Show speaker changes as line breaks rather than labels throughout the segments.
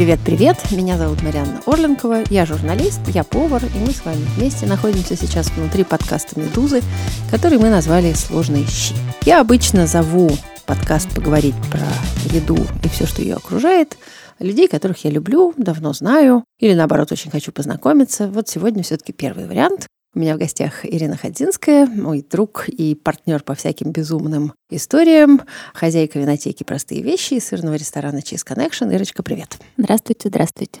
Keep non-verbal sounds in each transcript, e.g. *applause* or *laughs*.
Привет-привет, меня зовут Марьяна Орленкова, я журналист, я повар, и мы с вами вместе находимся сейчас внутри подкаста «Медузы», который мы назвали «Сложные щи». Я обычно зову подкаст поговорить про еду и все, что ее окружает, людей, которых я люблю, давно знаю, или наоборот очень хочу познакомиться. Вот сегодня все-таки первый вариант. У меня в гостях Ирина Ходинская, мой друг и партнер по всяким безумным историям, хозяйка винотеки «Простые вещи» и сырного ресторана Cheese Connection. Ирочка, привет.
Здравствуйте, здравствуйте.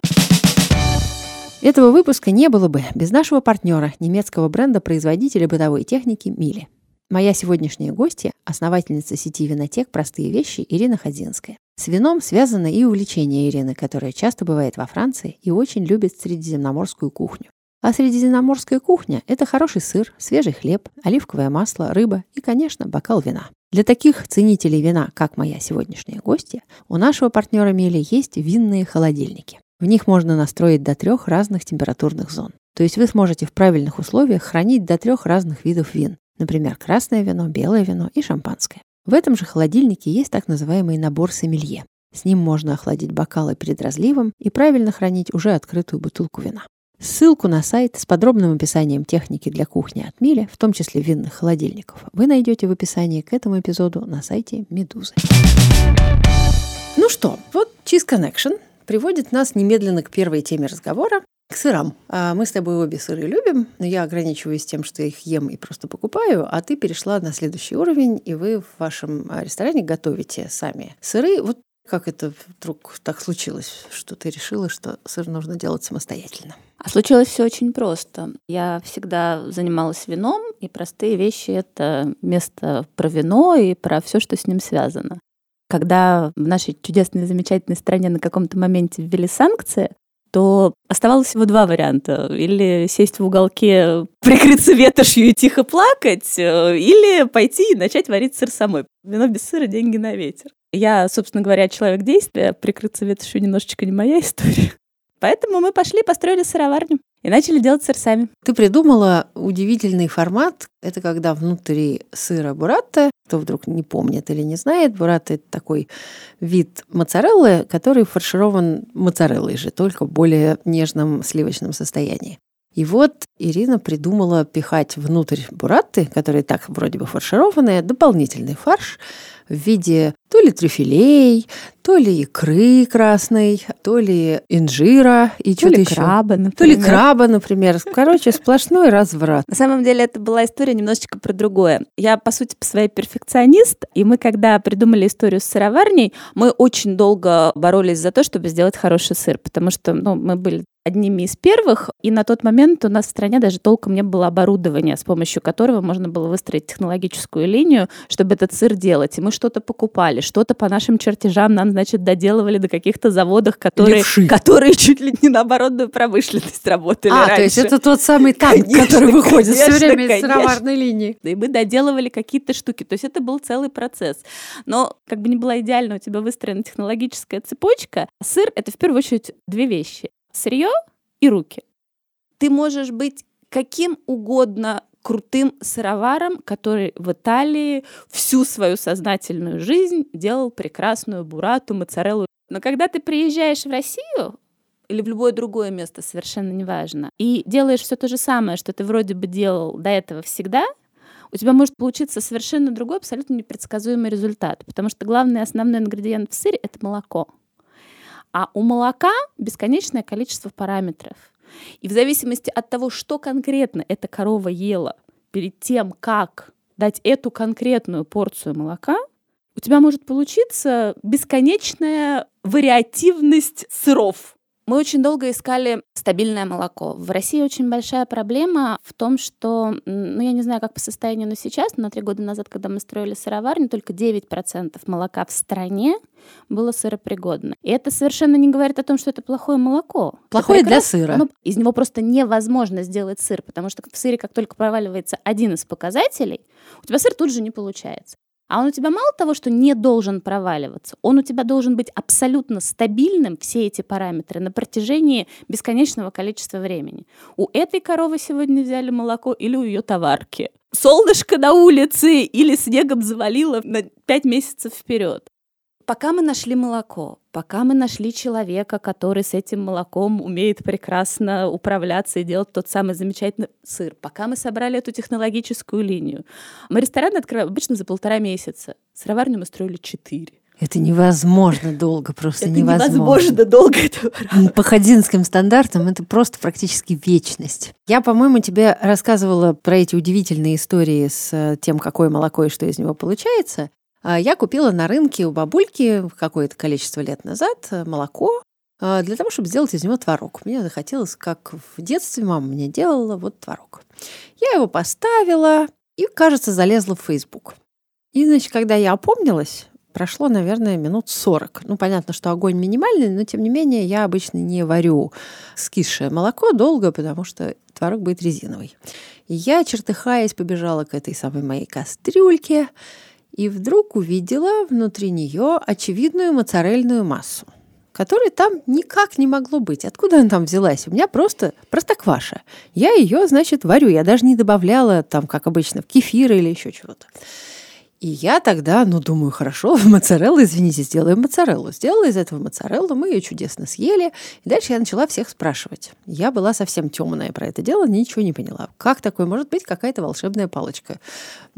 Этого выпуска не было бы без нашего партнера, немецкого бренда-производителя бытовой техники «Мили». Моя сегодняшняя гостья – основательница сети винотек «Простые вещи» Ирина Ходинская. С вином связано и увлечение Ирины, которая часто бывает во Франции и очень любит средиземноморскую кухню. А средиземноморская кухня – это хороший сыр, свежий хлеб, оливковое масло, рыба и, конечно, бокал вина. Для таких ценителей вина, как моя сегодняшняя гостья, у нашего партнера Мели есть винные холодильники. В них можно настроить до трех разных температурных зон. То есть вы сможете в правильных условиях хранить до трех разных видов вин. Например, красное вино, белое вино и шампанское. В этом же холодильнике есть так называемый набор сомелье. С ним можно охладить бокалы перед разливом и правильно хранить уже открытую бутылку вина. Ссылку на сайт с подробным описанием техники для кухни от Мили, в том числе винных холодильников, вы найдете в описании к этому эпизоду на сайте Медузы. Ну что, вот Cheese Connection приводит нас немедленно к первой теме разговора, к сырам. А мы с тобой обе сыры любим, но я ограничиваюсь тем, что их ем и просто покупаю, а ты перешла на следующий уровень, и вы в вашем ресторане готовите сами сыры. Вот как это вдруг так случилось, что ты решила, что сыр нужно делать самостоятельно?
А случилось все очень просто. Я всегда занималась вином, и простые вещи — это место про вино и про все, что с ним связано. Когда в нашей чудесной, замечательной стране на каком-то моменте ввели санкции, то оставалось всего два варианта. Или сесть в уголке, прикрыться ветошью и тихо плакать, э, или пойти и начать варить сыр самой. Вино без сыра, деньги на ветер. Я, собственно говоря, человек действия, прикрыться ветошью немножечко не моя *laughs* история. Поэтому мы пошли, построили сыроварню и начали делать сыр сами.
Ты придумала удивительный формат. Это когда внутри сыра буратта, кто вдруг не помнит или не знает, буратта – это такой вид моцареллы, который фарширован моцареллой же, только в более нежном сливочном состоянии. И вот Ирина придумала пихать внутрь буратты, которые так вроде бы фаршированные, дополнительный фарш в виде то ли трюфелей, то ли икры красной, то ли инжира и что-то еще.
краба, например.
То ли краба, например. Короче, сплошной разврат.
На самом деле это была история немножечко про другое. Я, по сути, по своей перфекционист, и мы, когда придумали историю с сыроварней, мы очень долго боролись за то, чтобы сделать хороший сыр, потому что ну, мы были одними из первых, и на тот момент у нас в стране даже толком не было оборудования, с помощью которого можно было выстроить технологическую линию, чтобы этот сыр делать. И мы что-то покупали, что-то по нашим чертежам нам, значит, доделывали до каких-то заводах, которые, которые чуть ли не на оборудную промышленность работали
А,
раньше.
то есть это тот самый танк, конечно, который выходит конечно, все время из сыроварной линии.
И мы доделывали какие-то штуки. То есть это был целый процесс. Но как бы не была идеально у тебя выстроена технологическая цепочка, сыр — это в первую очередь две вещи сырье и руки. Ты можешь быть каким угодно крутым сыроваром, который в Италии всю свою сознательную жизнь делал прекрасную бурату, моцареллу. Но когда ты приезжаешь в Россию, или в любое другое место, совершенно неважно, и делаешь все то же самое, что ты вроде бы делал до этого всегда, у тебя может получиться совершенно другой, абсолютно непредсказуемый результат. Потому что главный основной ингредиент в сыре — это молоко. А у молока бесконечное количество параметров. И в зависимости от того, что конкретно эта корова ела перед тем, как дать эту конкретную порцию молока, у тебя может получиться бесконечная вариативность сыров. Мы очень долго искали стабильное молоко. В России очень большая проблема в том, что, ну, я не знаю, как по состоянию на сейчас, но три года назад, когда мы строили сыроварню, только 9% молока в стране было сыропригодно. И это совершенно не говорит о том, что это плохое молоко.
Плохое для сыра.
Оно, из него просто невозможно сделать сыр, потому что в сыре, как только проваливается один из показателей, у тебя сыр тут же не получается. А он у тебя мало того, что не должен проваливаться, он у тебя должен быть абсолютно стабильным, все эти параметры, на протяжении бесконечного количества времени. У этой коровы сегодня взяли молоко или у ее товарки. Солнышко на улице или снегом завалило на 5 месяцев вперед. Пока мы нашли молоко, пока мы нашли человека, который с этим молоком умеет прекрасно управляться и делать тот самый замечательный сыр, пока мы собрали эту технологическую линию, мы ресторан открываем обычно за полтора месяца. Сыроварню мы строили четыре.
Это невозможно долго, просто
это
невозможно.
невозможно долго. Это
По ходинским стандартам это просто практически вечность. Я, по-моему, тебе рассказывала про эти удивительные истории с э, тем, какое молоко и что из него получается. А Я купила на рынке у бабульки какое-то количество лет назад э, молоко э, для того, чтобы сделать из него творог. Мне захотелось, как в детстве мама мне делала, вот творог. Я его поставила и, кажется, залезла в Facebook. И, значит, когда я опомнилась, прошло, наверное, минут 40. Ну, понятно, что огонь минимальный, но, тем не менее, я обычно не варю скисшее молоко долго, потому что творог будет резиновый. И я, чертыхаясь, побежала к этой самой моей кастрюльке и вдруг увидела внутри нее очевидную моцарельную массу которой там никак не могло быть. Откуда она там взялась? У меня просто простокваша. Я ее, значит, варю. Я даже не добавляла там, как обычно, в кефир или еще чего-то. И я тогда, ну, думаю, хорошо, *laughs* моцарелла, извините, сделаем моцареллу. Сделала из этого моцареллу, мы ее чудесно съели. И дальше я начала всех спрашивать. Я была совсем темная про это дело, ничего не поняла. Как такое может быть какая-то волшебная палочка?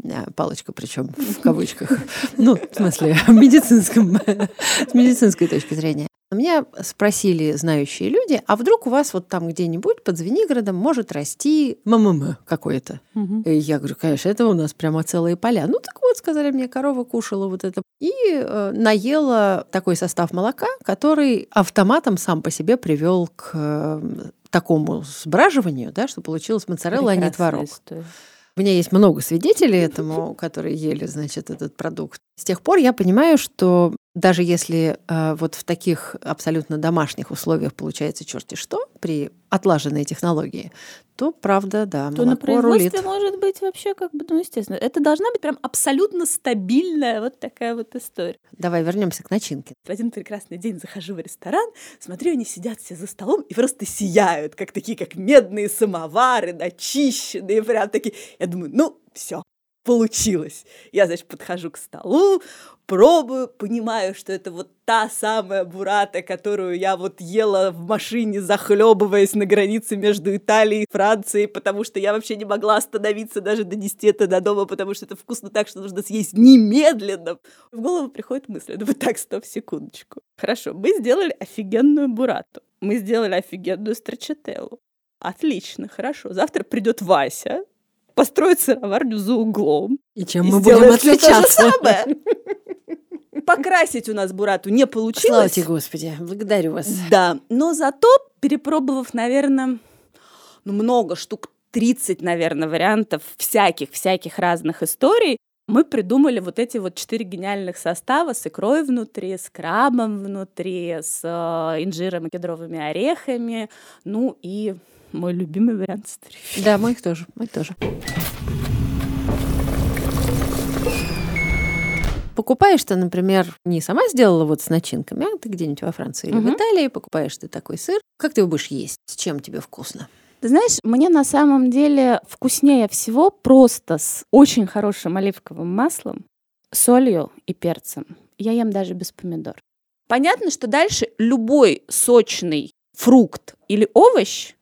Э, палочка, причем в кавычках. Ну, в смысле, *laughs* в медицинском, *laughs* с медицинской точки зрения. Меня спросили знающие люди, а вдруг у вас вот там где-нибудь под Звенигородом может расти МММ какое-то?
Мгм.
И я говорю, конечно, это у нас прямо целые поля. Ну так вот, сказали мне, корова кушала вот это. И э, наела такой состав молока, который автоматом сам по себе привел к э, такому сбраживанию, да, что получилось моцарелла, а не
Прекрасная
творог.
история.
У меня есть много свидетелей этому, которые ели, значит, этот продукт. С тех пор я понимаю, что даже если э, вот в таких абсолютно домашних условиях получается черти что при отлаженной технологии, то правда, да,
То на
молоко рулит.
производстве может быть вообще как бы, ну, естественно. Это должна быть прям абсолютно стабильная вот такая вот история.
Давай вернемся к начинке.
В один прекрасный день захожу в ресторан, смотрю, они сидят все за столом и просто сияют, как такие, как медные самовары, начищенные, прям такие. Я думаю, ну, все, получилось. Я, значит, подхожу к столу, пробую, понимаю, что это вот та самая бурата, которую я вот ела в машине, захлебываясь на границе между Италией и Францией, потому что я вообще не могла остановиться даже донести это до дома, потому что это вкусно так, что нужно съесть немедленно. В голову приходит мысль, я думаю, так, стоп, секундочку. Хорошо, мы сделали офигенную бурату, мы сделали офигенную страчателлу. Отлично, хорошо. Завтра придет Вася, построит сыроварню за углом.
И чем
и
мы будем отличаться? *laughs*
Покрасить у нас бурату не
Слава
получилось.
тебе, Господи, благодарю вас.
Да, но зато, перепробовав, наверное, ну, много штук, 30, наверное, вариантов всяких-всяких разных историй, мы придумали вот эти вот четыре гениальных состава с икрой внутри, с крабом внутри, с э, инжиром и кедровыми орехами, ну и мой любимый вариант с трюфелем.
Да, моих тоже, моих тоже. Покупаешь ты, например, не сама сделала вот с начинками, а ты где-нибудь во Франции или в
Мгм.
Италии покупаешь ты такой сыр. Как ты его будешь есть? С чем тебе вкусно?
Ты знаешь, мне на самом деле вкуснее всего просто с очень хорошим оливковым маслом, солью и перцем. Я ем даже без помидор. Понятно, что дальше любой сочный фрукт или овощ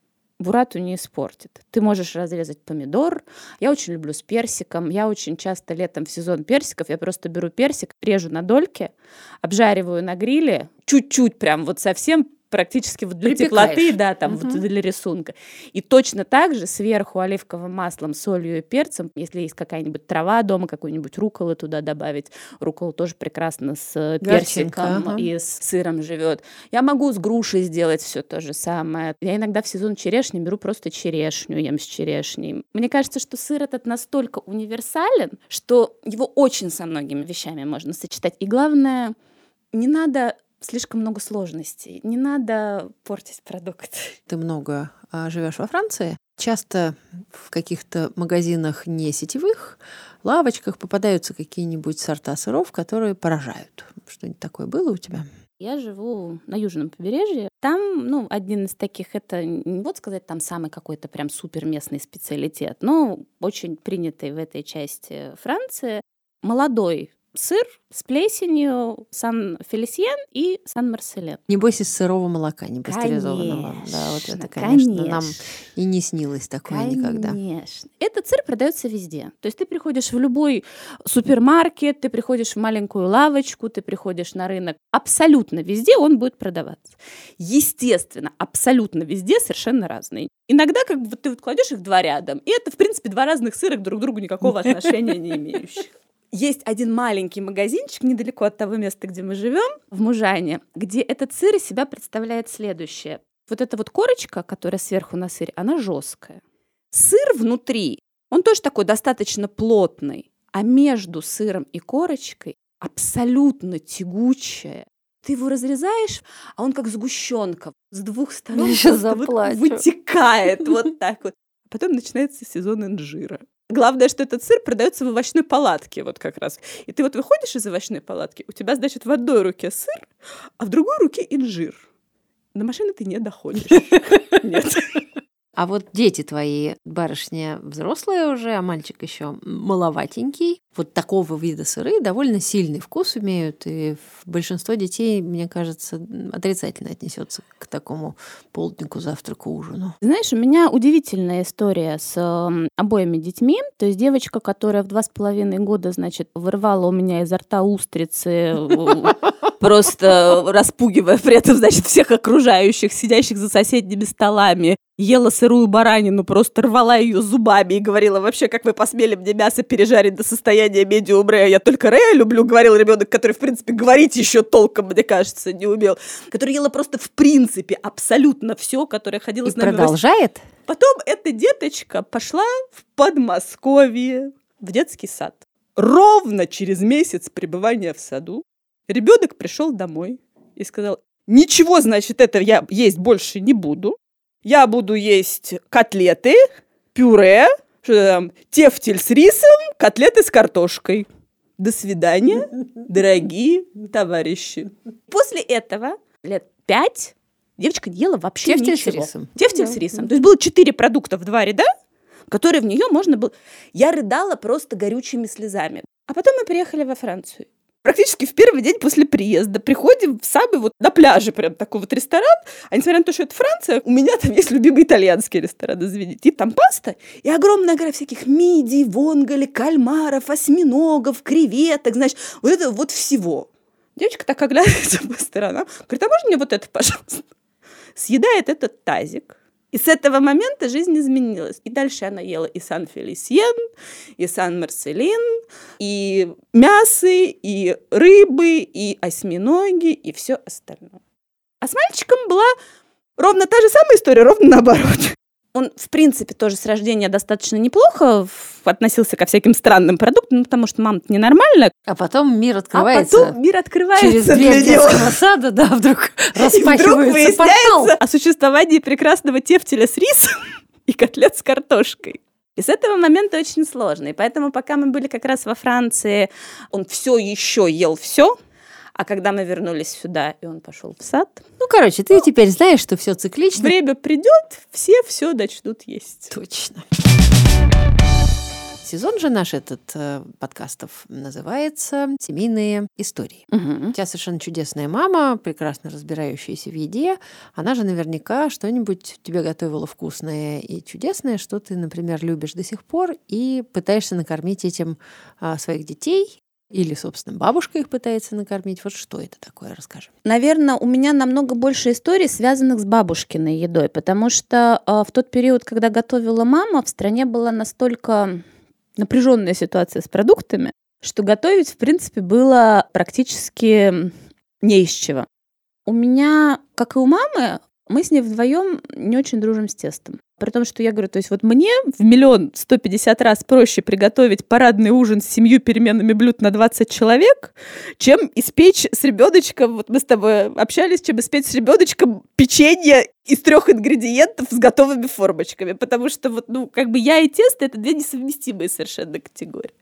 бурату не испортит. Ты можешь разрезать помидор. Я очень люблю с персиком. Я очень часто летом в сезон персиков я просто беру персик, режу на дольки, обжариваю на гриле, чуть-чуть прям вот совсем практически вот для
Припекаешь.
теплоты, да, там вот
Мгм.
для рисунка. И точно так же сверху оливковым маслом, солью и перцем, если есть какая-нибудь трава дома, какую-нибудь руколы туда добавить. Рукола тоже прекрасно с э,
Горчинка,
персиком
ага.
и с сыром живет. Я могу с грушей сделать все то же самое. Я иногда в сезон черешни беру просто черешню, ем с черешней. Мне кажется, что сыр этот настолько универсален, что его очень со многими вещами можно сочетать. И главное, не надо слишком много сложностей, не надо портить продукт. *laughs*
Ты много а, живешь во Франции. Часто в каких-то магазинах не сетевых лавочках попадаются какие-нибудь сорта сыров, которые поражают. Что-нибудь такое было у тебя?
Я живу на южном побережье. Там, ну, один из таких, это не вот сказать, там самый какой-то прям супер местный специалитет, но очень принятый в этой части Франции. Молодой сыр с плесенью Сан-Фелисьен и Сан-Марселен.
Небось из сырого молока, не пастеризованного. Да, вот это, конечно, конечно, нам и не снилось такое
конечно.
никогда.
Конечно. Этот сыр продается везде. То есть ты приходишь в любой супермаркет, ты приходишь в маленькую лавочку, ты приходишь на рынок. Абсолютно везде он будет продаваться. Естественно, абсолютно везде совершенно разные. Иногда как бы ты вот кладешь их два рядом, и это, в принципе, два разных сыра друг к другу никакого *laughs* отношения не имеющих есть один маленький магазинчик недалеко от того места, где мы живем, в Мужане, где этот сыр из себя представляет следующее. Вот эта вот корочка, которая сверху на сыре, она жесткая. Сыр внутри, он тоже такой достаточно плотный, а между сыром и корочкой абсолютно тягучая. Ты его разрезаешь, а он как сгущенка с двух сторон вот вытекает *laughs* вот так вот. Потом начинается сезон инжира. Главное, что этот сыр продается в овощной палатке, вот как раз. И ты вот выходишь из овощной палатки, у тебя, значит, в одной руке сыр, а в другой руке инжир. До машины ты не доходишь. *laughs* Нет.
А вот дети твои, барышня взрослая уже, а мальчик еще маловатенький. Вот такого вида сыры довольно сильный вкус имеют, и большинство детей, мне кажется, отрицательно отнесется к такому полднику, завтраку, ужину.
Знаешь, у меня удивительная история с э, обоими детьми. То есть девочка, которая в два с половиной года, значит, вырвала у меня изо рта устрицы, *laughs* просто распугивая при этом, значит, всех окружающих, сидящих за соседними столами, ела сырую баранину, просто рвала ее зубами и говорила вообще, как вы посмели мне мясо пережарить до состояния медиум ре. Я только ре люблю, говорил ребенок, который, в принципе, говорить еще толком, мне кажется, не умел. Который ела просто в принципе абсолютно все, которое ходила
и с нами. продолжает?
Потом эта деточка пошла в Подмосковье, в детский сад. Ровно через месяц пребывания в саду ребенок пришел домой и сказал, ничего, значит, это я есть больше не буду я буду есть котлеты, пюре, что там, тефтель с рисом, котлеты с картошкой. До свидания, дорогие товарищи. После этого лет пять девочка не ела вообще
Тефтель
ничего.
с рисом.
Тефтель да. с рисом. То есть было четыре продукта в два ряда, которые в нее можно было... Я рыдала просто горючими слезами. А потом мы приехали во Францию практически в первый день после приезда приходим в самый вот на пляже прям такой вот ресторан, а несмотря на то, что это Франция, у меня там есть любимый итальянский ресторан, извините, и там паста и огромная гора всяких мидий, вонголи, кальмаров, осьминогов, креветок, значит, вот это вот всего. Девочка так оглядывается *laughs* по сторонам, говорит, а можно мне вот это, пожалуйста? Съедает этот тазик, и с этого момента жизнь изменилась. И дальше она ела и Сан-Фелисьен, и Сан-Марселин, и мясо, и рыбы, и осьминоги, и все остальное. А с мальчиком была ровно та же самая история, ровно наоборот он, в принципе, тоже с рождения достаточно неплохо относился ко всяким странным продуктам, ну, потому что мама ненормальная.
А потом мир открывается.
А потом мир открывается.
Через дверь детского сада, да, вдруг *laughs* распахивается портал.
о существовании прекрасного тефтеля с рисом *laughs* и котлет с картошкой. И с этого момента очень сложно. И поэтому, пока мы были как раз во Франции, он все еще ел все, а когда мы вернулись сюда, и он пошел в сад.
Ну, короче, ты ну, теперь знаешь, что все циклично.
Время придет, все все начнут есть.
Точно. Сезон же наш этот э, подкастов называется «Семейные истории». Угу. У тебя совершенно чудесная мама, прекрасно разбирающаяся в еде. Она же наверняка что-нибудь тебе готовила вкусное и чудесное, что ты, например, любишь до сих пор и пытаешься накормить этим э, своих детей или, собственно, бабушка их пытается накормить. Вот что это такое, расскажи.
Наверное, у меня намного больше историй, связанных с бабушкиной едой, потому что э, в тот период, когда готовила мама, в стране была настолько напряженная ситуация с продуктами, что готовить, в принципе, было практически не из чего. У меня, как и у мамы, мы с ней вдвоем не очень дружим с тестом. При том, что я говорю, то есть вот мне в миллион сто пятьдесят раз проще приготовить парадный ужин с семью переменными блюд на 20 человек, чем испечь с ребеночком, вот мы с тобой общались, чем испечь с ребеночком печенье из трех ингредиентов с готовыми формочками. Потому что вот, ну, как бы я и тесто — это две несовместимые совершенно категории.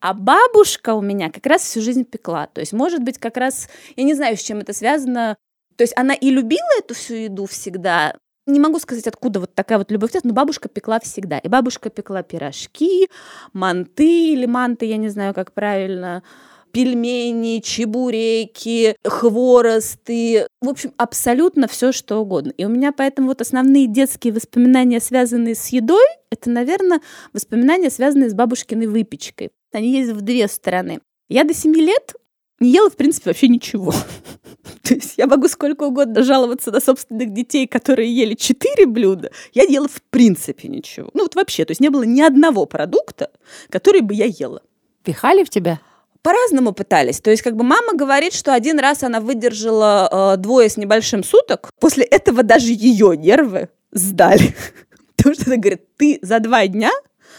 А бабушка у меня как раз всю жизнь пекла. То есть, может быть, как раз, я не знаю, с чем это связано, то есть она и любила эту всю еду всегда, не могу сказать, откуда вот такая вот любовь, но бабушка пекла всегда. И бабушка пекла пирожки, манты или манты, я не знаю, как правильно, пельмени, чебуреки, хворосты. В общем, абсолютно все, что угодно. И у меня поэтому вот основные детские воспоминания, связанные с едой, это, наверное, воспоминания, связанные с бабушкиной выпечкой. Они есть в две стороны. Я до семи лет не ела, в принципе, вообще ничего. *laughs* То есть я могу сколько угодно жаловаться на собственных детей, которые ели четыре блюда. Я ела в принципе ничего. Ну вот вообще, то есть не было ни одного продукта, который бы я ела.
Пихали в тебя?
По-разному пытались. То есть, как бы мама говорит, что один раз она выдержала э, двое с небольшим суток. После этого даже ее нервы сдали. *laughs* Потому что она говорит, ты за два дня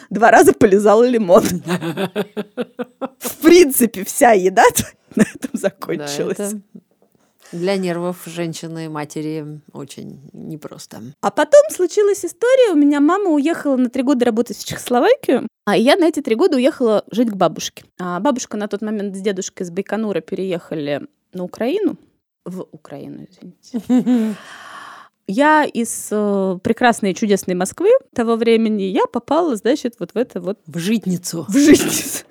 два раза полезала лимон. *laughs* В принципе, вся еда *laughs* на этом. Да, это
для нервов женщины и матери очень непросто.
А потом случилась история. У меня мама уехала на три года работать в Чехословакию, а я на эти три года уехала жить к бабушке. А бабушка на тот момент с дедушкой из Байконура переехали на Украину. В Украину, извините. *laughs* Я из э, прекрасной и чудесной Москвы того времени, я попала, значит, вот в это вот...
В житницу.
В житницу.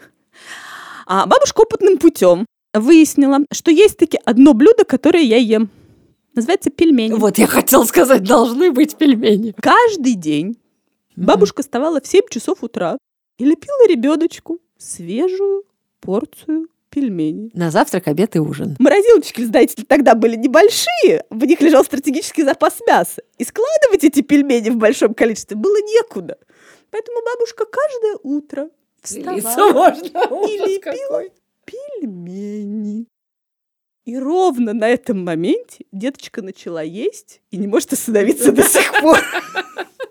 А бабушка опытным путем выяснила, что есть таки одно блюдо, которое я ем. Называется пельмени.
Вот я хотела сказать, должны быть пельмени.
Каждый день бабушка вставала в 7 часов утра и лепила ребеночку свежую порцию пельменей.
На завтрак, обед и ужин.
Морозилочки, знаете тогда были небольшие, в них лежал стратегический запас мяса. И складывать эти пельмени в большом количестве было некуда. Поэтому бабушка каждое утро вставала и лепила какой пельмени. И ровно на этом моменте деточка начала есть и не может остановиться до сих пор. *laughs*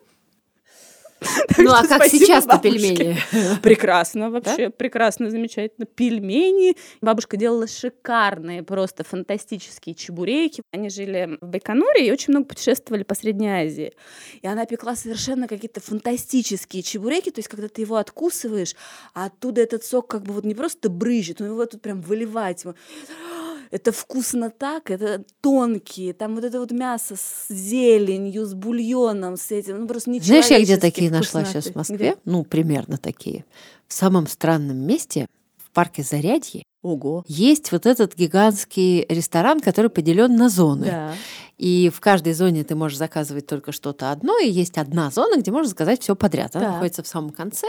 Ну, а как сейчас-то пельмени? *laughs*
Прекрасно вообще, прекрасно, замечательно. Пельмени. Бабушка делала шикарные, просто фантастические чебуреки. Они жили в Байконуре и очень много путешествовали по Средней Азии. И она пекла совершенно какие-то фантастические чебуреки, то есть когда ты его откусываешь, а оттуда этот сок как бы вот не просто брызжет, но его тут прям выливать это вкусно так, это тонкие, там вот это вот мясо с зеленью, с бульоном, с этим, ну просто ничего.
Знаешь, я где такие вкусноты. нашла сейчас в Москве? Где? Ну, примерно такие. В самом странном месте, в парке Зарядье,
Ого.
Есть вот этот гигантский ресторан, который поделен на зоны.
Да.
И в каждой зоне ты можешь заказывать только что-то одно, и есть одна зона, где можно заказать все подряд. Она да. находится в самом конце.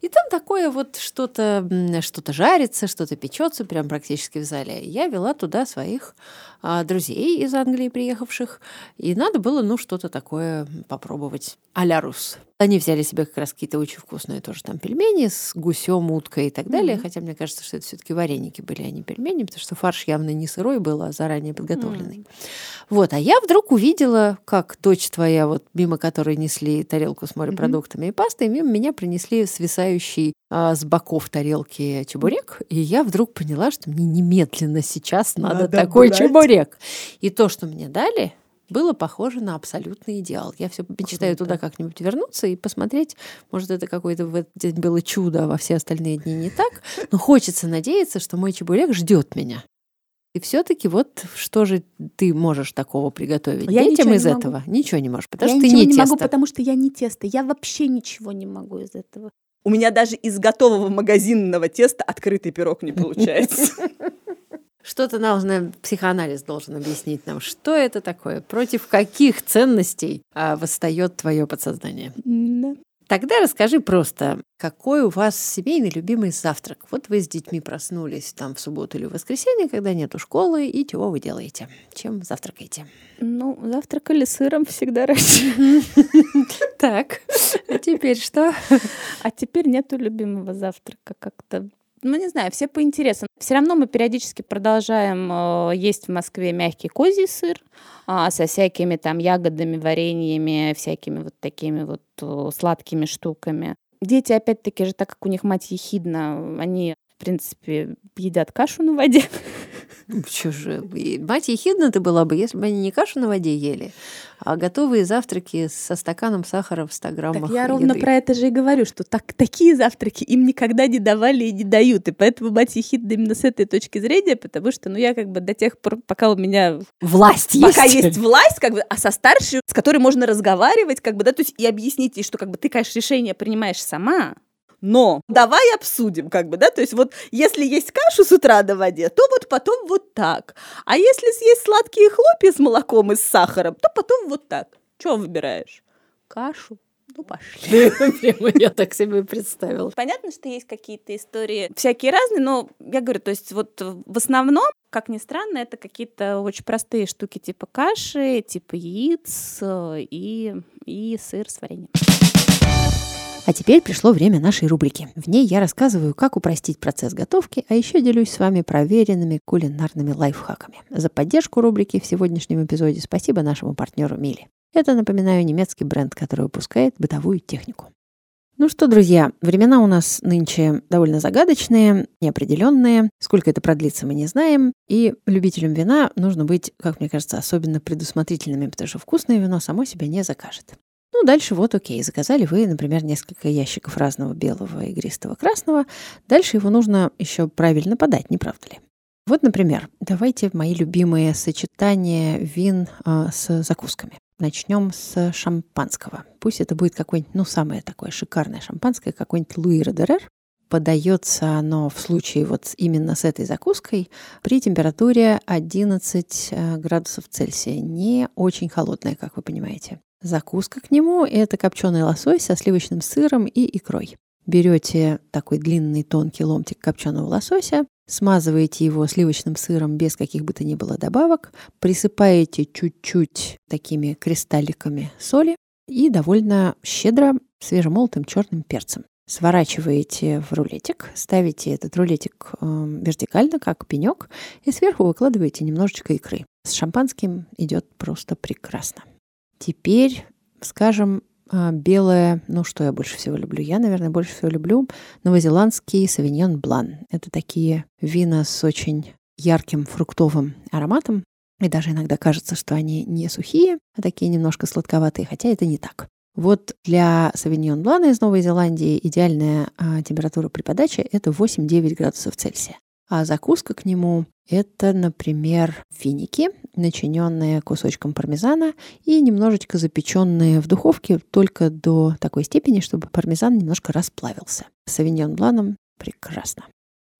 И там такое вот что-то что жарится, что-то печется, прям практически в зале. Я вела туда своих а, друзей из Англии приехавших, и надо было, ну, что-то такое попробовать а-ля рус. Они взяли себе как раз какие-то очень вкусные тоже там пельмени с гусем, уткой и так далее, mm-hmm. хотя мне кажется, что это все-таки вареники были, а не пельмени, потому что фарш явно не сырой был, а заранее подготовленный. Mm-hmm. Вот, а я вдруг увидела, как дочь твоя, вот мимо которой несли тарелку с морепродуктами mm-hmm. и пастой, мимо меня принесли свисающий а, с боков тарелки чебурек, и я вдруг поняла, что мне немедленно сейчас надо, надо такой брать. чебурек. И то, что мне дали, было похоже на абсолютный идеал. Я все мечтаю туда как-нибудь вернуться и посмотреть. Может, это какое-то в этот день было чудо, а во все остальные дни не так. Но хочется надеяться, что мой чебурек ждет меня. И все-таки вот что же ты можешь такого приготовить я детям из этого? Могу. Ничего не можешь, потому
я
что ты не,
не
тесто.
могу, потому что я не тесто. Я вообще ничего не могу из этого. У меня даже из готового магазинного теста открытый пирог не получается. *laughs*
Что-то должно, психоанализ должен объяснить нам, что это такое, против каких ценностей а, восстает твое подсознание.
Да.
Тогда расскажи просто, какой у вас семейный любимый завтрак? Вот вы с детьми проснулись там в субботу или в воскресенье, когда нету школы, и чего вы делаете? Чем завтракаете?
Ну, завтракали сыром всегда раньше.
Так, а теперь что?
А теперь нету любимого завтрака как-то ну, не знаю, все по интересам. Все равно мы периодически продолжаем э, есть в Москве мягкий козий сыр э, со всякими там ягодами, вареньями, всякими вот такими вот э, сладкими штуками. Дети, опять-таки же, так как у них мать ехидна, они в принципе, едят кашу на воде.
Что же, мать ехидна ты была бы, если бы они не кашу на воде ели, а готовые завтраки со стаканом сахара в 100 граммах
Так я ровно про это же и говорю, что так, такие завтраки им никогда не давали и не дают. И поэтому мать ехидна именно с этой точки зрения, потому что, ну, я как бы до тех пор, пока у меня...
Власть есть.
Пока есть власть, как бы, а со старшей, с которой можно разговаривать, как бы, да, то есть и объяснить ей, что как бы ты, конечно, решение принимаешь сама, Но давай обсудим, как бы, да, то есть вот если есть кашу с утра на воде, то вот потом вот так. А если съесть сладкие хлопья с молоком и с сахаром, то потом вот так. Что выбираешь? Кашу ну, пошли. *laughs*
Прямо я так себе представила.
Понятно, что есть какие-то истории всякие разные, но я говорю, то есть вот в основном, как ни странно, это какие-то очень простые штуки типа каши, типа яиц э, и, и сыр с вареньем.
А теперь пришло время нашей рубрики. В ней я рассказываю, как упростить процесс готовки, а еще делюсь с вами проверенными кулинарными лайфхаками. За поддержку рубрики в сегодняшнем эпизоде спасибо нашему партнеру Мили. Это, напоминаю, немецкий бренд, который выпускает бытовую технику. Ну что, друзья, времена у нас нынче довольно загадочные, неопределенные. Сколько это продлится, мы не знаем. И любителям вина нужно быть, как мне кажется, особенно предусмотрительными, потому что вкусное вино само себя не закажет. Ну, дальше вот окей, заказали вы, например, несколько ящиков разного белого, игристого, красного. Дальше его нужно еще правильно подать, не правда ли? Вот, например, давайте мои любимые сочетания вин э, с закусками. Начнем с шампанского. Пусть это будет какое-нибудь, ну, самое такое шикарное шампанское, какой-нибудь Луи Родерер. Подается оно в случае вот именно с этой закуской при температуре 11 э, градусов Цельсия. Не очень холодная, как вы понимаете. Закуска к нему – это копченый лосось со сливочным сыром и икрой. Берете такой длинный тонкий ломтик копченого лосося, Смазываете его сливочным сыром без каких бы то ни было добавок, присыпаете чуть-чуть такими кристалликами соли и довольно щедро свежемолотым черным перцем. Сворачиваете в рулетик, ставите этот рулетик э, вертикально, как пенек, и сверху выкладываете немножечко икры. С шампанским идет просто прекрасно. Теперь, скажем, а, белое, ну что я больше всего люблю? Я, наверное, больше всего люблю новозеландский савиньон блан. Это такие вина с очень ярким фруктовым ароматом. И даже иногда кажется, что они не сухие, а такие немножко сладковатые, хотя это не так. Вот для савиньон блана из Новой Зеландии идеальная а, температура при подаче — это 8-9 градусов Цельсия. А закуска к нему — это, например, финики, начиненные кусочком пармезана и немножечко запеченные в духовке только до такой степени, чтобы пармезан немножко расплавился. Савиньон бланом прекрасно.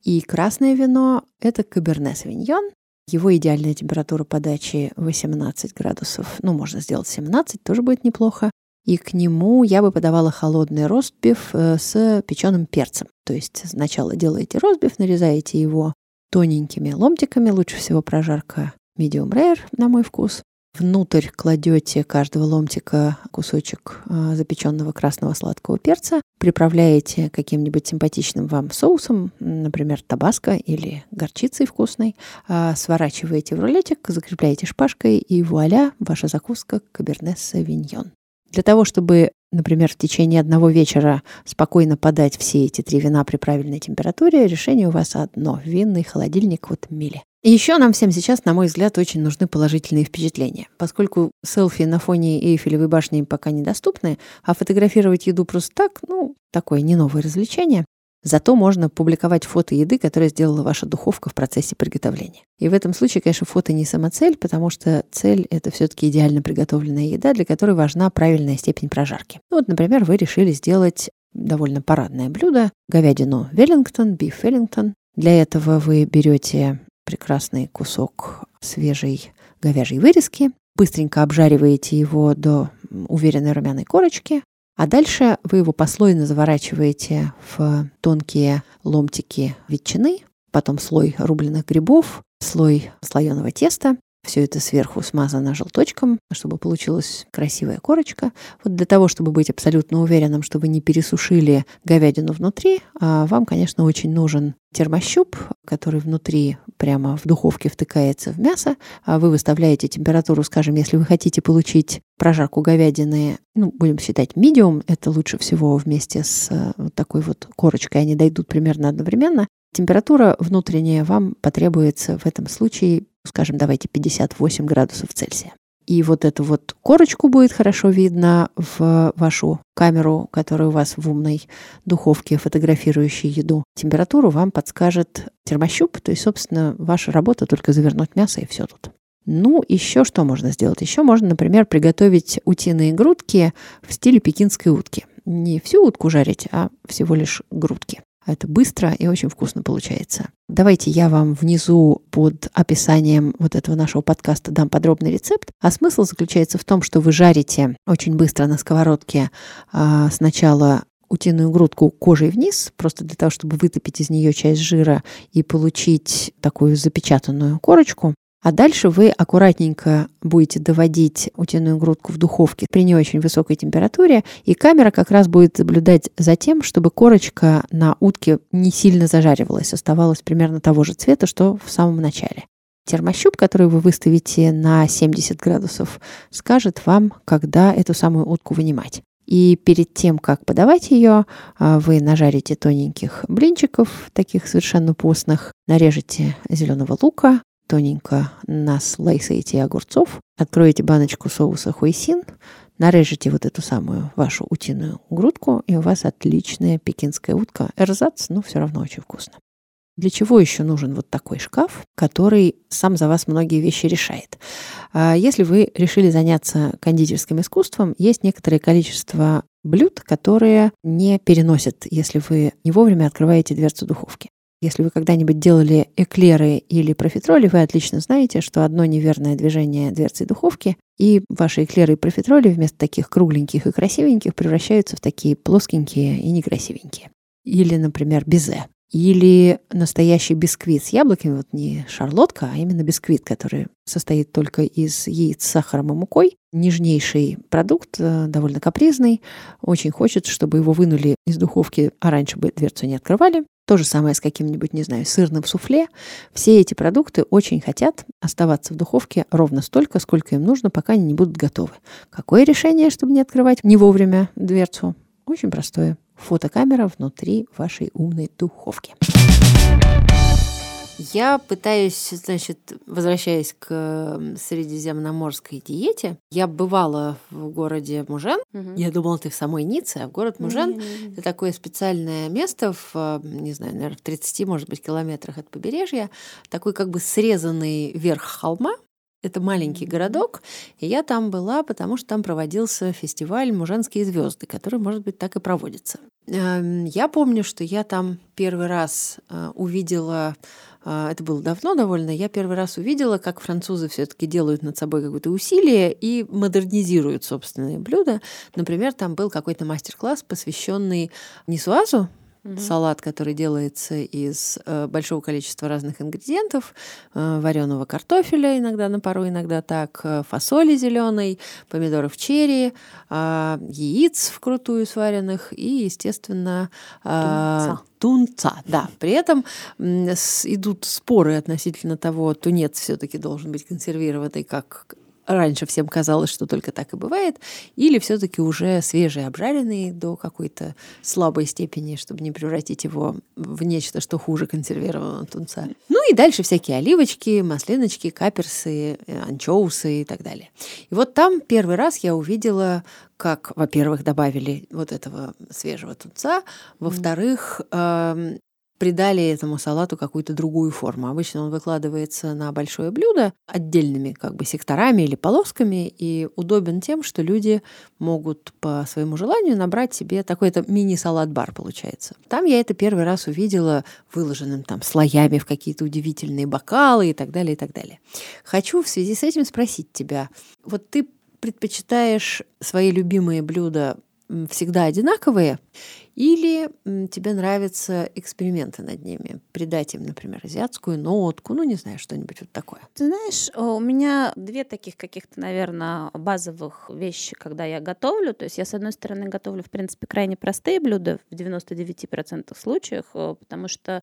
И красное вино — это каберне савиньон. Его идеальная температура подачи 18 градусов. Ну, можно сделать 17, тоже будет неплохо. И к нему я бы подавала холодный ростбиф э, с печеным перцем. То есть сначала делаете ростбиф, нарезаете его тоненькими ломтиками, лучше всего прожарка medium rare, на мой вкус. Внутрь кладете каждого ломтика кусочек э, запеченного красного сладкого перца, приправляете каким-нибудь симпатичным вам соусом, например, табаско или горчицей вкусной, э, сворачиваете в рулетик, закрепляете шпажкой, и вуаля, ваша закуска каберне савиньон. Для того, чтобы, например, в течение одного вечера спокойно подать все эти три вина при правильной температуре, решение у вас одно – винный холодильник от Мили. Еще нам всем сейчас, на мой взгляд, очень нужны положительные впечатления. Поскольку селфи на фоне Эйфелевой башни пока недоступны, а фотографировать еду просто так, ну, такое не новое развлечение, Зато можно публиковать фото еды, которое сделала ваша духовка в процессе приготовления. И в этом случае, конечно, фото не самоцель, потому что цель — это все-таки идеально приготовленная еда, для которой важна правильная степень прожарки. Ну, вот, например, вы решили сделать довольно парадное блюдо — говядину Веллингтон, биф Веллингтон. Для этого вы берете прекрасный кусок свежей говяжьей вырезки, быстренько обжариваете его до уверенной румяной корочки, а дальше вы его послойно заворачиваете в тонкие ломтики ветчины, потом слой рубленых грибов, слой слоеного теста, все это сверху смазано желточком, чтобы получилась красивая корочка. Вот для того, чтобы быть абсолютно уверенным, что вы не пересушили говядину внутри, а вам, конечно, очень нужен термощуп, который внутри прямо в духовке втыкается в мясо. А вы выставляете температуру, скажем, если вы хотите получить прожарку говядины, ну, будем считать medium, это лучше всего вместе с э, вот такой вот корочкой, они дойдут примерно одновременно. Температура внутренняя вам потребуется в этом случае скажем, давайте 58 градусов Цельсия. И вот эту вот корочку будет хорошо видно в вашу камеру, которая у вас в умной духовке, фотографирующей еду. Температуру вам подскажет термощуп, то есть, собственно, ваша работа только завернуть мясо и все тут. Ну, еще что можно сделать? Еще можно, например, приготовить утиные грудки в стиле пекинской утки. не всю утку жарить, а всего лишь грудки. Это быстро и очень вкусно получается. Давайте я вам внизу под описанием вот этого нашего подкаста дам подробный рецепт. А смысл заключается в том, что вы жарите очень быстро на сковородке а, сначала утиную грудку кожей вниз, просто для того, чтобы вытопить из нее часть жира и получить такую запечатанную корочку. А дальше вы аккуратненько будете доводить утиную грудку в духовке при не очень высокой температуре, и камера как раз будет наблюдать за тем, чтобы корочка на утке не сильно зажаривалась, оставалась примерно того же цвета, что в самом начале. Термощуп, который вы выставите на 70 градусов, скажет вам, когда эту самую утку вынимать. И перед тем, как подавать ее, а, вы нажарите тоненьких блинчиков, таких совершенно постных, нарежете зеленого лука, тоненько наслайсаете огурцов, откроете баночку соуса хуйсин, нарежете вот эту самую вашу утиную грудку, и у вас отличная пекинская утка. Эрзац, но все равно очень вкусно. Для чего еще нужен вот такой шкаф, который сам за вас многие вещи решает? А если вы решили заняться кондитерским искусством, есть некоторое количество блюд, которые не переносят, если вы не вовремя открываете дверцу духовки. Если вы когда-нибудь делали эклеры или профитроли, вы отлично знаете, что одно неверное движение дверцы духовки, и ваши эклеры и профитроли вместо таких кругленьких и красивеньких превращаются в такие плоскенькие и некрасивенькие. Или, например, безе. Или настоящий бисквит с яблоками, вот не шарлотка, а именно бисквит, который состоит только из яиц с сахаром и мукой. Нежнейший продукт, э, довольно капризный. Очень хочет, чтобы его вынули из духовки, а раньше бы дверцу не открывали. То же самое с каким-нибудь, не знаю, сырным суфле. Все эти продукты очень хотят оставаться в духовке ровно столько, сколько им нужно, пока они не будут готовы. Какое решение, чтобы не открывать не вовремя дверцу? Очень простое фотокамера внутри вашей умной духовки. Я пытаюсь, значит, возвращаясь к средиземноморской диете, я бывала в городе Мужен. Угу. Я думала, ты в самой Ницце, а в город Мужен mm-hmm. это такое специальное место в, не знаю, наверное, в 30, может быть, километрах от побережья, такой как бы срезанный верх холма, это маленький городок, и я там была, потому что там проводился фестиваль «Мужанские звезды», который, может быть, так и проводится. Эм, я помню, что я там первый раз э, увидела э, это было давно довольно, я первый раз увидела, как французы все-таки делают над собой какое-то усилие и модернизируют собственные блюда. Например, там был какой-то мастер-класс, посвященный нисуазу, Угу. Салат, который делается из э, большого количества разных ингредиентов, э, вареного картофеля иногда на пару, иногда так, э, фасоли зеленой, помидоров черри, э, яиц вкрутую сваренных и, естественно, э, тунца. тунца. Да, при этом э, с, идут споры относительно того, тунец все-таки должен быть консервированный как раньше всем казалось, что только так и бывает, или все-таки уже свежий, обжаренный до какой-то слабой степени, чтобы не превратить его в нечто, что хуже консервированного тунца. Ну и дальше всякие оливочки, маслиночки, каперсы, э, анчоусы и так далее. И вот там первый раз я увидела как, во-первых, добавили вот этого свежего тунца, во-вторых, э, придали этому салату какую-то другую форму. Обычно он выкладывается на большое блюдо отдельными как бы секторами или полосками и удобен тем, что люди могут по своему желанию набрать себе такой-то мини-салат-бар получается. Там я это первый раз увидела выложенным там слоями в какие-то удивительные бокалы и так далее, и так далее. Хочу в связи с этим спросить тебя, вот ты предпочитаешь свои любимые блюда всегда одинаковые, или тебе нравятся эксперименты над ними, придать им, например, азиатскую нотку, ну, не знаю, что-нибудь вот такое.
Ты знаешь, у меня две таких каких-то, наверное, базовых вещи, когда я готовлю. То есть я, с одной стороны, готовлю, в принципе, крайне простые блюда в 99% случаях, потому что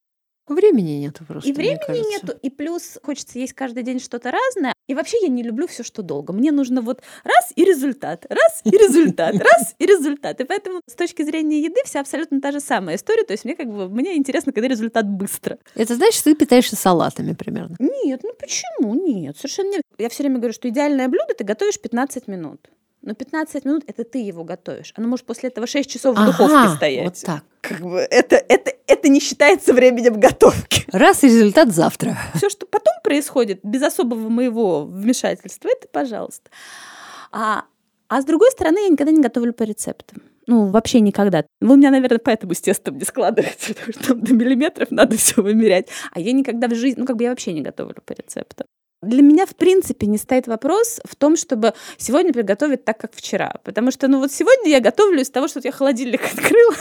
Времени нету просто.
И времени нету, и плюс хочется есть каждый день что-то разное. И вообще я не люблю все, что долго. Мне нужно вот раз и результат, раз и результат, *laughs* раз и результат. И поэтому с точки зрения еды вся абсолютно та же самая история. То есть мне как бы мне интересно, когда результат быстро.
Это значит, что ты питаешься салатами примерно?
Нет, ну почему? Нет, совершенно нет. Я все время говорю, что идеальное блюдо ты готовишь 15 минут. Но 15 минут это ты его готовишь. Оно может после этого 6 часов в ага, духовке стоять.
Вот так.
Как бы это, это, это не считается временем готовки.
Раз и результат завтра.
Все, что потом происходит, без особого моего вмешательства, это пожалуйста. А, а с другой стороны, я никогда не готовлю по рецептам. Ну, вообще никогда. Вы у меня, наверное, поэтому с тестом не складывается, *laughs* потому что там до миллиметров надо все вымерять. А я никогда в жизни, ну, как бы я вообще не готовлю по рецептам. Для меня, в принципе, не стоит вопрос в том, чтобы сегодня приготовить так, как вчера. Потому что, ну, вот сегодня я готовлю из того, что я холодильник *laughs* открыла,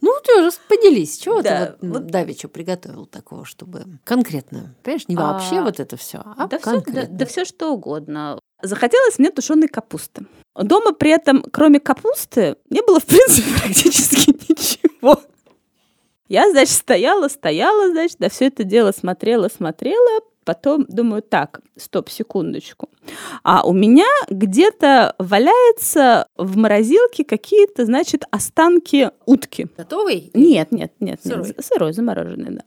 ну, ты уже поделись, чего
Да,
ты вот,
вот-
давеча приготовил такого, чтобы конкретно, понимаешь, не вообще
А,
вот это все, а
да, все,
конкретно.
да, все что угодно. Захотелось мне тушеной капусты. Дома при этом, кроме капусты, не было, в принципе, *laughs* практически ничего. Я, значит, стояла, стояла, значит, да все это дело смотрела, смотрела, потом думаю, так, стоп, секундочку. А у меня где-то валяется в морозилке какие-то, значит, останки утки.
Готовый?
Нет, нет, нет,
Сырой?
нет, сырой, замороженный, да.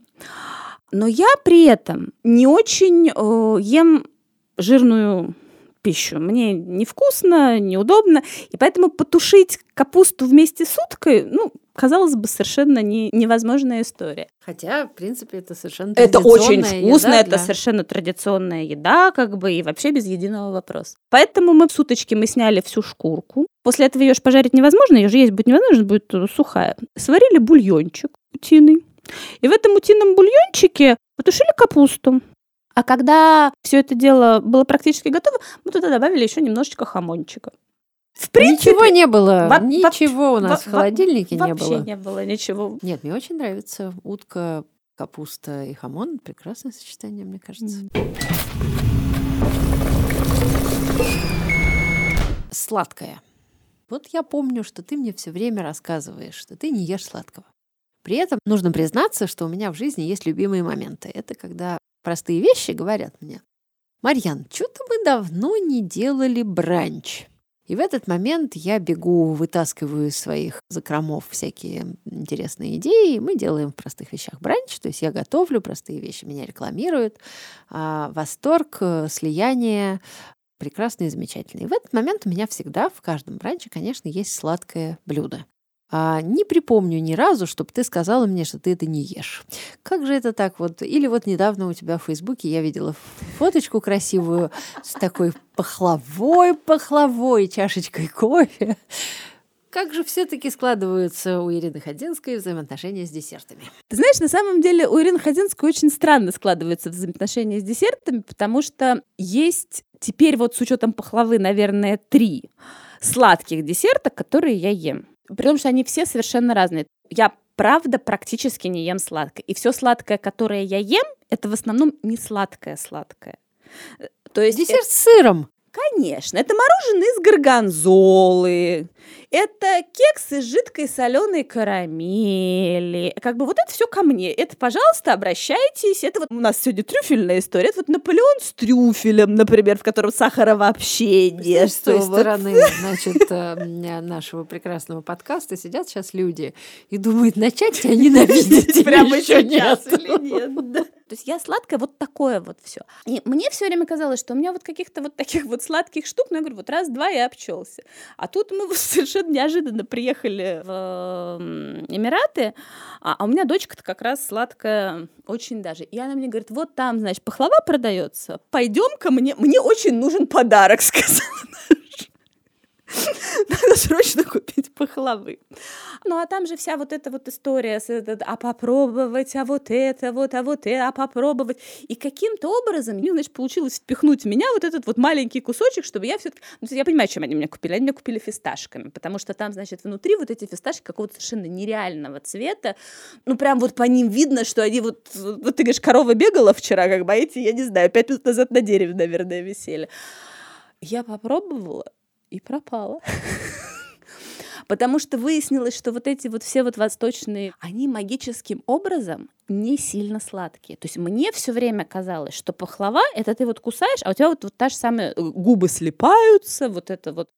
Но я при этом не очень э, ем жирную пищу. Мне невкусно, неудобно, и поэтому потушить капусту вместе с уткой, ну, казалось бы, совершенно не, невозможная история.
Хотя, в принципе, это совершенно
Это очень вкусно,
еда
это
для-
совершенно традиционная еда, как бы, и вообще без единого вопроса. Поэтому мы в суточки мы сняли всю шкурку. После этого ее ж пожарить невозможно, ее же есть будет невозможно, будет э, сухая. Сварили бульончик утиный. И в этом утином бульончике потушили капусту. А когда все это дело было практически готово, мы туда добавили еще немножечко хамончика. В принципе,
Ничего не было,
во-
ничего у нас
во-
в холодильнике
во-
не
вообще
было.
не было ничего.
Нет, мне очень нравится утка, капуста и хамон. Прекрасное сочетание, мне кажется. Сладкое. Вот я помню, что ты мне все время рассказываешь, что ты не ешь сладкого. При этом нужно признаться, что у меня в жизни есть любимые моменты. Это когда простые вещи говорят мне. Марьян, что-то мы давно не делали бранч. И в этот момент я бегу, вытаскиваю из своих закромов всякие интересные идеи, мы делаем в простых вещах бранч, то есть я готовлю простые вещи, меня рекламируют. А, восторг, э, слияние прекрасный и. И в этот момент у меня всегда в каждом бранче, конечно, есть сладкое блюдо. А, не припомню ни разу, чтобы ты сказала мне, что ты это не ешь. Как же это так вот? Или вот недавно у тебя в Фейсбуке я видела фоточку красивую с такой пахлавой, пахлавой чашечкой кофе. Как же все-таки складываются у Ирины Ходинской взаимоотношения с десертами?
Ты знаешь, на самом деле у Ирины Ходинской очень странно складываются взаимоотношения с десертами, потому что есть теперь вот с учетом пахлавы, наверное, три сладких десерта, которые я ем. При том, что они все совершенно разные. Я правда практически не ем сладкое. И все сладкое, которое я ем, это в основном не сладкое-сладкое. Э, То есть
Десерт с сыром.
Конечно, это мороженое из горгонзолы, это кекс из жидкой соленой карамели. Как бы вот это все ко мне. Это, пожалуйста, обращайтесь. Это вот у нас сегодня трюфельная история. Это вот Наполеон с трюфелем, например, в котором сахара вообще нет.
С той
вот.
стороны, значит, э, нашего прекрасного подкаста сидят сейчас люди и думают, начать тебя ненавидеть *laughs*
Прямо
еще
сейчас
нет.
или нет, да. То есть я сладкая вот такое вот все. И мне все время казалось, что у меня вот каких-то вот таких вот сладких штук, ну я говорю, вот раз-два и обчелся. А тут мы *laughs* совершенно неожиданно приехали в Эмираты, а, а у меня дочка-то как раз сладкая очень даже. И она мне говорит, вот там, значит, пахлава продается, пойдем-ка мне, мне очень нужен подарок, *laughs* сказала. *laughs* Надо срочно купить пахлавы. Ну, а там же вся вот эта вот история, с а попробовать, а вот это, вот, а вот это, а попробовать. И каким-то образом, ну, значит, получилось впихнуть в меня вот этот вот маленький кусочек, чтобы я все-таки... Ну, я понимаю, чем они меня купили. Они меня купили фисташками, потому что там, значит, внутри вот эти фисташки какого-то совершенно нереального цвета. Ну, прям вот по ним видно, что они вот... Вот ты говоришь, корова бегала вчера, как бы, а эти, я не знаю, пять минут назад на дереве, наверное, висели. Я попробовала и пропала. Потому что выяснилось, что вот эти вот все вот восточные, они магическим образом не сильно сладкие. То есть мне все время казалось, что пахлава — это ты вот кусаешь, а у тебя вот, вот та же самая э, губы слипаются, вот это вот.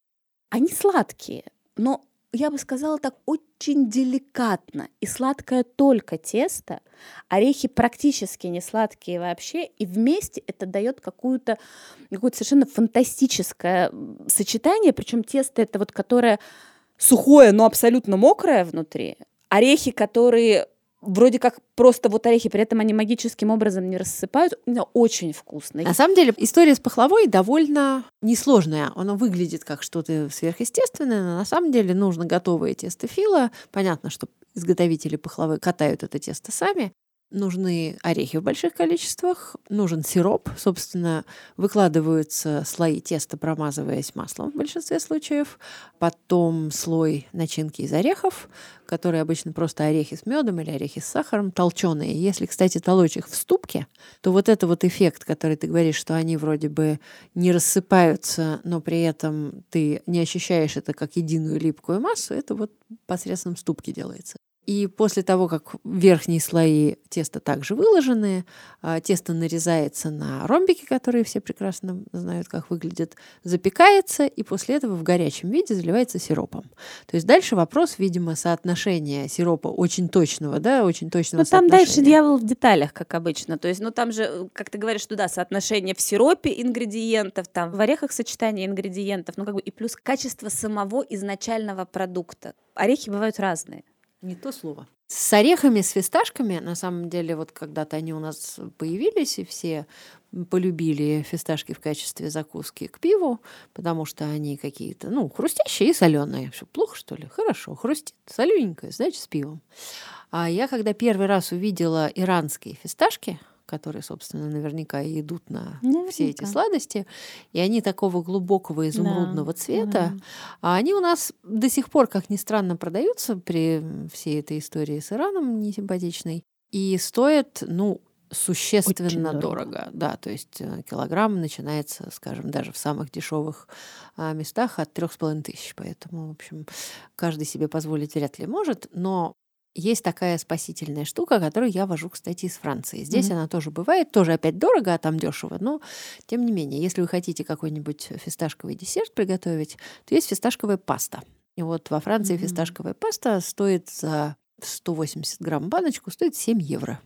Они сладкие, но я бы сказала так, очень деликатно. И сладкое только тесто, орехи практически не сладкие вообще, и вместе это дает какую-то какое-то совершенно фантастическое сочетание, причем тесто это вот которое сухое, но абсолютно мокрое внутри, орехи, которые вроде как просто вот орехи, при этом они магическим образом не рассыпают. Но очень вкусно.
На самом деле история с пахлавой довольно несложная. Она выглядит как что-то сверхъестественное, но на самом деле нужно готовое тесто фила. Понятно, что изготовители пахлавы катают это тесто сами нужны орехи в больших количествах, нужен сироп. Собственно, выкладываются слои теста, промазываясь маслом в большинстве случаев. Потом слой начинки из орехов, которые обычно просто орехи с медом или орехи с сахаром, толченые. Если, кстати, толочь их в ступке, то вот это вот эффект, который ты говоришь, что они вроде бы не рассыпаются, но при этом ты не ощущаешь это как единую липкую массу, это вот посредством ступки делается. И после того, как верхние слои теста также выложены, а, тесто нарезается на ромбики, которые все прекрасно знают, как выглядят, запекается, и после этого в горячем виде заливается сиропом. То есть дальше вопрос, видимо, соотношения сиропа очень точного, да, очень точного
Ну, там дальше дьявол в деталях, как обычно. То есть, ну, там же, как ты говоришь, туда соотношение в сиропе ингредиентов, там в орехах сочетание ингредиентов, ну, как бы и плюс качество самого изначального продукта. Орехи бывают разные.
Не то слово. С орехами, с фисташками, на самом деле, вот когда-то они у нас появились, и все полюбили фисташки в качестве закуски к пиву, потому что они какие-то, ну, хрустящие и соленые. Что, плохо, что ли? Хорошо, хрустит, солененькое, значит, с пивом. А я, когда первый раз увидела иранские фисташки, которые, собственно, наверняка и идут на наверняка. все эти сладости. И они такого глубокого изумрудного да. цвета. Да. А они у нас до сих пор, как ни странно, продаются при всей этой истории с Ираном несимпатичной. И стоят, ну, существенно Очень дорого. дорого. Да, то есть э, килограмм начинается, скажем, даже в самых дешевых а, местах от трех с половиной тысяч. Поэтому, в общем, каждый себе позволить вряд ли может. Но есть такая спасительная штука, которую я вожу, кстати, из Франции. Здесь mm-hmm. она тоже бывает, тоже опять дорого, а там дешево, но тем не менее, если вы хотите какой-нибудь фисташковый десерт приготовить, то есть фисташковая паста. И вот во Франции mm-hmm. фисташковая паста стоит за 180 грамм баночку, стоит 7 евро.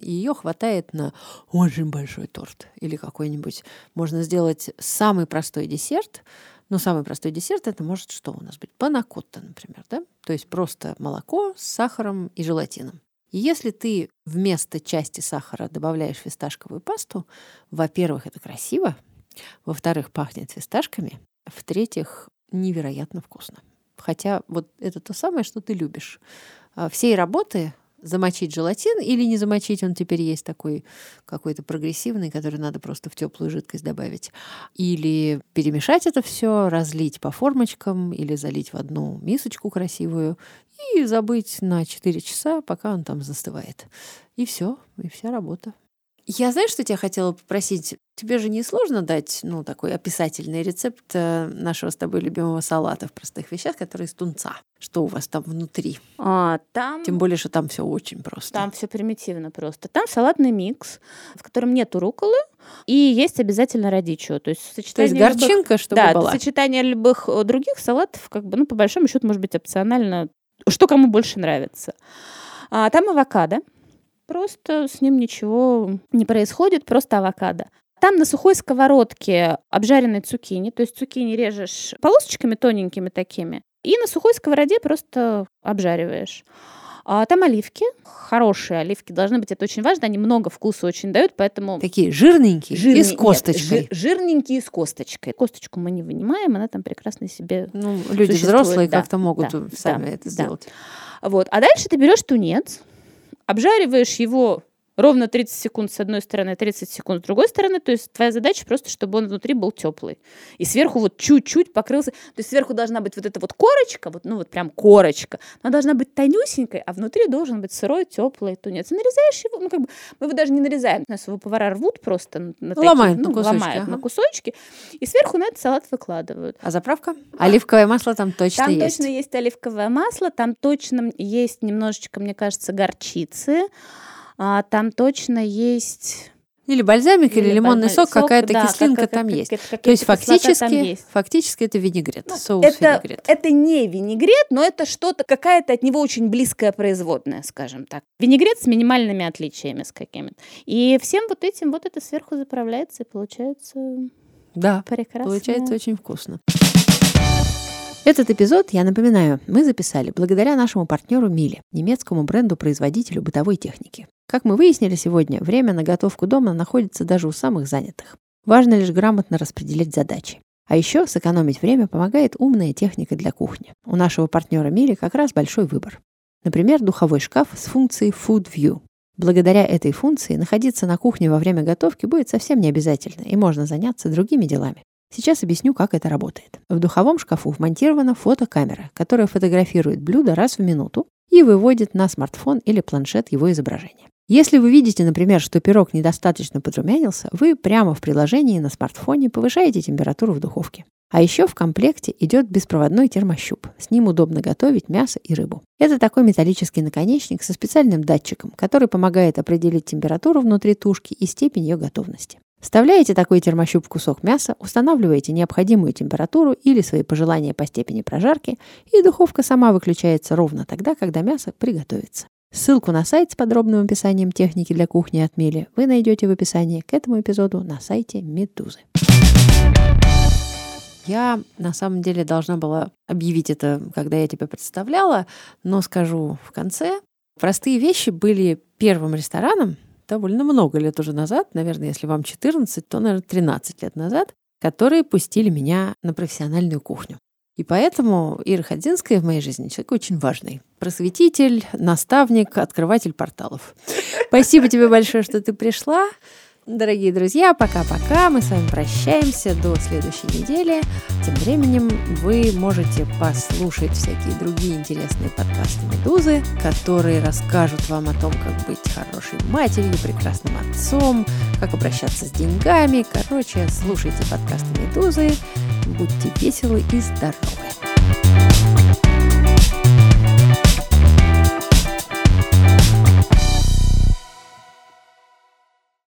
Ее хватает на очень большой торт или какой-нибудь. Можно сделать самый простой десерт, но самый простой десерт это может что у нас быть? Панакотта, например, да? То есть просто молоко с сахаром и желатином. И если ты вместо части сахара добавляешь фисташковую пасту, во-первых, это красиво, во-вторых, пахнет фисташками, в-третьих, невероятно вкусно. Хотя вот это то самое, что ты любишь. А, всей работы замочить желатин или не замочить, он теперь есть такой какой-то прогрессивный, который надо просто в теплую жидкость добавить. Или перемешать это все, разлить по формочкам или залить в одну мисочку красивую и забыть на 4 часа, пока он там застывает. И все, и вся работа. Я знаю, что тебя хотела попросить. Тебе же не сложно дать, ну, такой описательный рецепт э, нашего с тобой любимого салата в простых вещах, который из тунца. Что у вас там внутри?
А, там...
Тем более, что там все очень просто.
Там все примитивно просто. Там салатный микс, в котором нет руколы, и есть обязательно радичо. То есть сочетание
То есть горчинка,
любых...
чтобы
да,
была.
сочетание любых э, других салатов, как бы, ну, по большому счету, может быть опционально, что кому больше нравится. А, там авокадо, Просто с ним ничего не происходит, просто авокадо. Там на сухой сковородке обжаренные цукини, то есть цукини режешь полосочками тоненькими такими, и на сухой сковороде просто обжариваешь. А там оливки, хорошие оливки должны быть, это очень важно, они много вкуса очень дают, поэтому...
Такие жирненькие Жирный... и с косточкой. Нет,
жир... Жирненькие с косточкой. Косточку мы не вынимаем, она там прекрасно себе
Ну, люди взрослые да, как-то могут да, сами да, это сделать.
Да. Вот. А дальше ты берешь тунец, обжариваешь его ровно 30 секунд с одной стороны, 30 секунд с другой стороны. То есть твоя задача просто, чтобы он внутри был теплый. И сверху вот чуть-чуть покрылся. То есть сверху должна быть вот эта вот корочка, вот, ну вот прям корочка. Она должна быть тонюсенькой, а внутри должен быть сырой, теплый тунец. И нарезаешь его, ну как бы, мы его даже не нарезаем. У нас его повара рвут просто на, на такие,
ломают,
ну,
на, кусочки,
ломают
ага.
на кусочки. И сверху на этот салат выкладывают.
А заправка? Оливковое масло там точно
там
есть?
Там точно есть оливковое масло, там точно есть немножечко, мне кажется, горчицы а, там точно есть
или бальзамик, или, или лимонный сок, сок какая-то да, кислинка как, там как, есть. Как, как, То есть фактически, есть. фактически это винегрет, ну, соус
это,
винегрет.
Это не винегрет, но это что-то, какая-то от него очень близкая производная, скажем так. Винегрет с минимальными отличиями с какими-то. И всем вот этим вот это сверху заправляется, и получается
да,
прекрасно.
получается очень вкусно. Этот эпизод, я напоминаю, мы записали благодаря нашему партнеру Миле, немецкому бренду-производителю бытовой техники. Как мы выяснили сегодня, время на готовку дома находится даже у самых занятых. Важно лишь грамотно распределять задачи. А еще сэкономить время помогает умная техника для кухни. У нашего партнера Мили как раз большой выбор. Например, духовой шкаф с функцией Food View. Благодаря этой функции находиться на кухне во время готовки будет совсем не обязательно, и можно заняться другими делами. Сейчас объясню, как это работает. В духовом шкафу вмонтирована фотокамера, которая фотографирует блюдо раз в минуту и выводит на смартфон или планшет его изображение. Если вы видите, например, что пирог недостаточно подрумянился, вы прямо в приложении на смартфоне повышаете температуру в духовке. А еще в комплекте идет беспроводной термощуп. С ним удобно готовить мясо и рыбу. Это такой металлический наконечник со специальным датчиком, который помогает определить температуру внутри тушки и степень ее готовности. Вставляете такой термощуп в кусок мяса, устанавливаете необходимую температуру или свои пожелания по степени прожарки, и духовка сама выключается ровно тогда, когда мясо приготовится. Ссылку на сайт с подробным описанием техники для кухни от Мили вы найдете в описании к этому эпизоду на сайте Медузы. Я на самом деле должна была объявить это, когда я тебя представляла, но скажу в конце. Простые вещи были первым рестораном довольно много лет уже назад, наверное, если вам 14, то, наверное, 13 лет назад, которые пустили меня на профессиональную кухню. И поэтому Ира Ходинская в моей жизни человек очень важный. Просветитель, наставник, открыватель порталов. Спасибо тебе большое, что ты пришла. Дорогие друзья, пока-пока. Мы с вами прощаемся до следующей недели. Тем временем вы можете послушать всякие другие интересные подкасты «Медузы», которые расскажут вам о том, как быть хорошей матерью, прекрасным отцом, как обращаться с деньгами. Короче, слушайте подкасты «Медузы». Будьте веселы и здоровы.